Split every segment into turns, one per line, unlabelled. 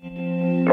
New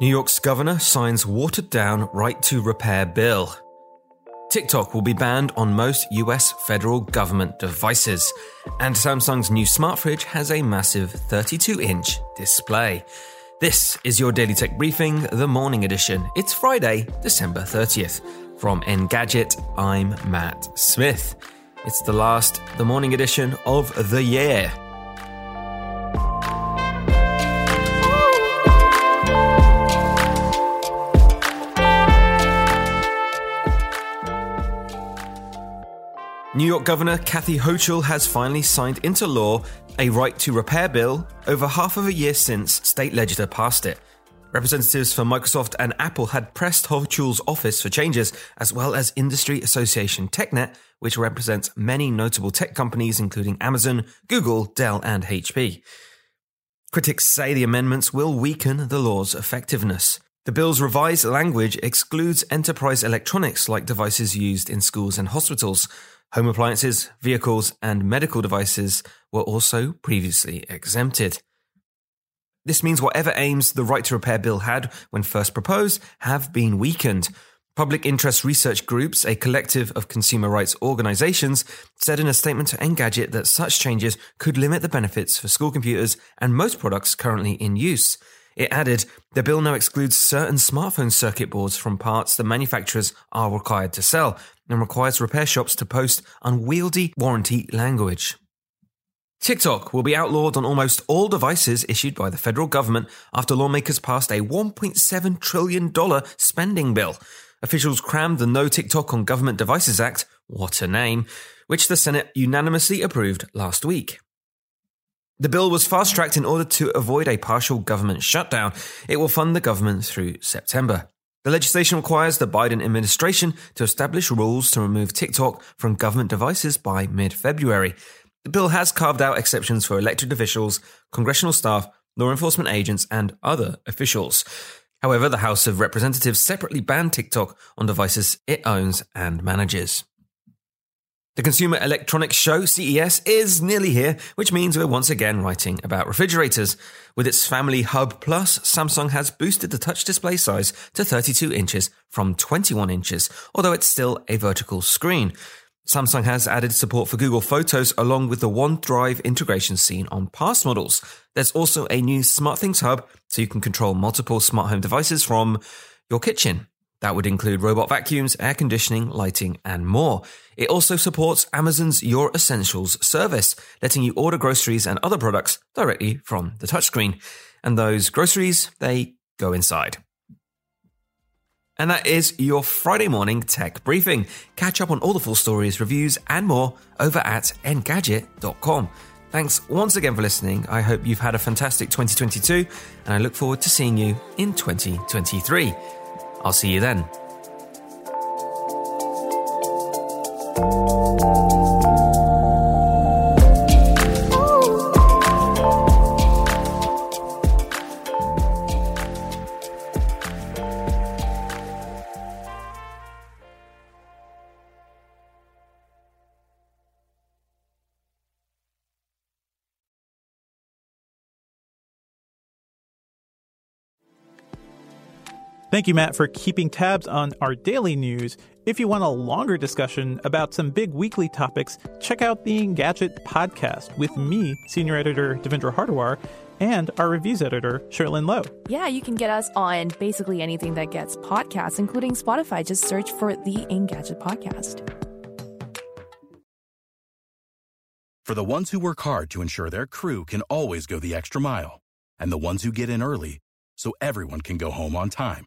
York's governor signs watered down right to repair bill. TikTok will be banned on most US federal government devices. And Samsung's new smart fridge has a massive 32 inch display. This is your Daily Tech Briefing, the morning edition. It's Friday, December 30th. From Engadget, I'm Matt Smith. It's the last, the morning edition of the year. New York Governor Kathy Hochul has finally signed into law a right to repair bill over half of a year since state legislature passed it. Representatives for Microsoft and Apple had pressed Hochul's office for changes, as well as industry association TechNet, which represents many notable tech companies including Amazon, Google, Dell, and HP. Critics say the amendments will weaken the law's effectiveness. The bill's revised language excludes enterprise electronics like devices used in schools and hospitals. Home appliances, vehicles, and medical devices were also previously exempted. This means whatever aims the right to repair bill had when first proposed have been weakened. Public interest research groups, a collective of consumer rights organizations, said in a statement to Engadget that such changes could limit the benefits for school computers and most products currently in use. It added, the bill now excludes certain smartphone circuit boards from parts the manufacturers are required to sell and requires repair shops to post unwieldy warranty language. TikTok will be outlawed on almost all devices issued by the federal government after lawmakers passed a $1.7 trillion spending bill. Officials crammed the No TikTok on Government Devices Act, what a name, which the Senate unanimously approved last week. The bill was fast tracked in order to avoid a partial government shutdown. It will fund the government through September. The legislation requires the Biden administration to establish rules to remove TikTok from government devices by mid February. The bill has carved out exceptions for elected officials, congressional staff, law enforcement agents, and other officials. However, the House of Representatives separately banned TikTok on devices it owns and manages. The Consumer Electronics Show, CES, is nearly here, which means we're once again writing about refrigerators. With its Family Hub Plus, Samsung has boosted the touch display size to 32 inches from 21 inches, although it's still a vertical screen. Samsung has added support for Google Photos along with the OneDrive integration seen on past models. There's also a new SmartThings hub so you can control multiple smart home devices from your kitchen. That would include robot vacuums, air conditioning, lighting, and more. It also supports Amazon's Your Essentials service, letting you order groceries and other products directly from the touchscreen. And those groceries, they go inside. And that is your Friday morning tech briefing. Catch up on all the full stories, reviews, and more over at engadget.com. Thanks once again for listening. I hope you've had a fantastic 2022, and I look forward to seeing you in 2023. I'll see you then.
Thank you, Matt, for keeping tabs on our daily news. If you want a longer discussion about some big weekly topics, check out the Engadget podcast with me, senior editor Devindra Hardawar, and our reviews editor, Cherlynn Low.
Yeah, you can get us on basically anything that gets podcasts, including Spotify. Just search for the Engadget podcast.
For the ones who work hard to ensure their crew can always go the extra mile, and the ones who get in early so everyone can go home on time